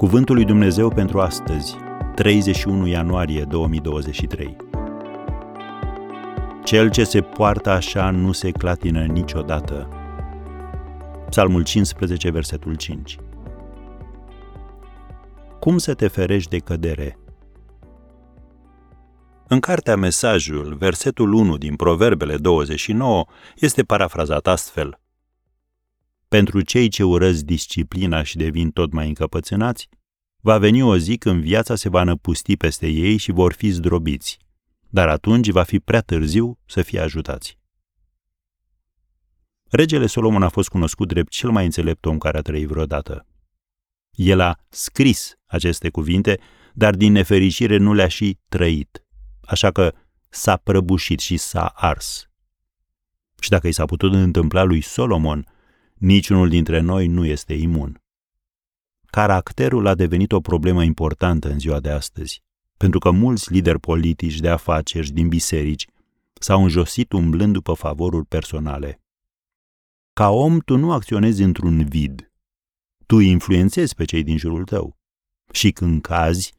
Cuvântul lui Dumnezeu pentru astăzi, 31 ianuarie 2023. Cel ce se poartă așa nu se clatină niciodată. Psalmul 15, versetul 5. Cum să te ferești de cădere? În cartea Mesajul, versetul 1 din Proverbele 29 este parafrazat astfel. Pentru cei ce urăsc disciplina și devin tot mai încăpățânați, va veni o zi când viața se va năpusti peste ei și vor fi zdrobiți, dar atunci va fi prea târziu să fie ajutați. Regele Solomon a fost cunoscut drept cel mai înțelept om care a trăit vreodată. El a scris aceste cuvinte, dar din nefericire nu le-a și trăit, așa că s-a prăbușit și s-a ars. Și dacă i s-a putut întâmpla lui Solomon, Niciunul dintre noi nu este imun. Caracterul a devenit o problemă importantă în ziua de astăzi, pentru că mulți lideri politici de afaceri din biserici s-au înjosit umblând după favoruri personale. Ca om, tu nu acționezi într-un vid. Tu influențezi pe cei din jurul tău. Și când cazi,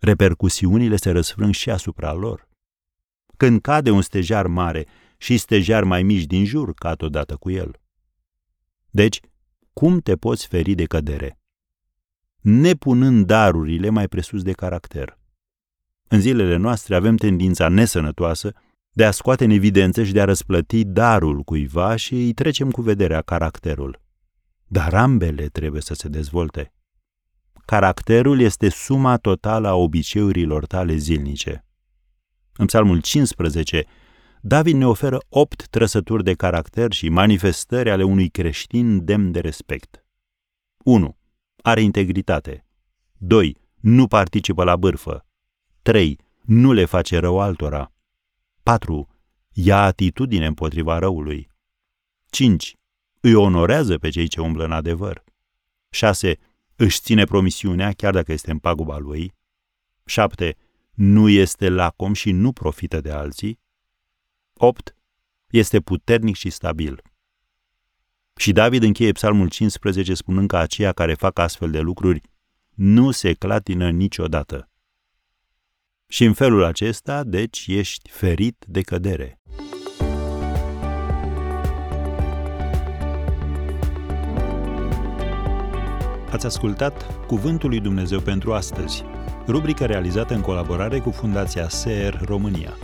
repercusiunile se răsfrâng și asupra lor. Când cade un stejar mare și stejar mai mici din jur cad odată cu el. Deci, cum te poți feri de cădere? Nepunând darurile mai presus de caracter. În zilele noastre avem tendința nesănătoasă de a scoate în evidență și de a răsplăti darul cuiva și îi trecem cu vederea caracterul. Dar ambele trebuie să se dezvolte. Caracterul este suma totală a obiceiurilor tale zilnice. În Psalmul 15, David ne oferă opt trăsături de caracter și manifestări ale unui creștin demn de respect. 1. Are integritate. 2. Nu participă la bârfă. 3. Nu le face rău altora. 4. Ia atitudine împotriva răului. 5. Îi onorează pe cei ce umblă în adevăr. 6. Își ține promisiunea chiar dacă este în paguba lui. 7. Nu este lacom și nu profită de alții. 8. Este puternic și stabil. Și David încheie psalmul 15 spunând că aceia care fac astfel de lucruri nu se clatină niciodată. Și în felul acesta, deci, ești ferit de cădere. Ați ascultat Cuvântul lui Dumnezeu pentru astăzi, rubrica realizată în colaborare cu Fundația SER România.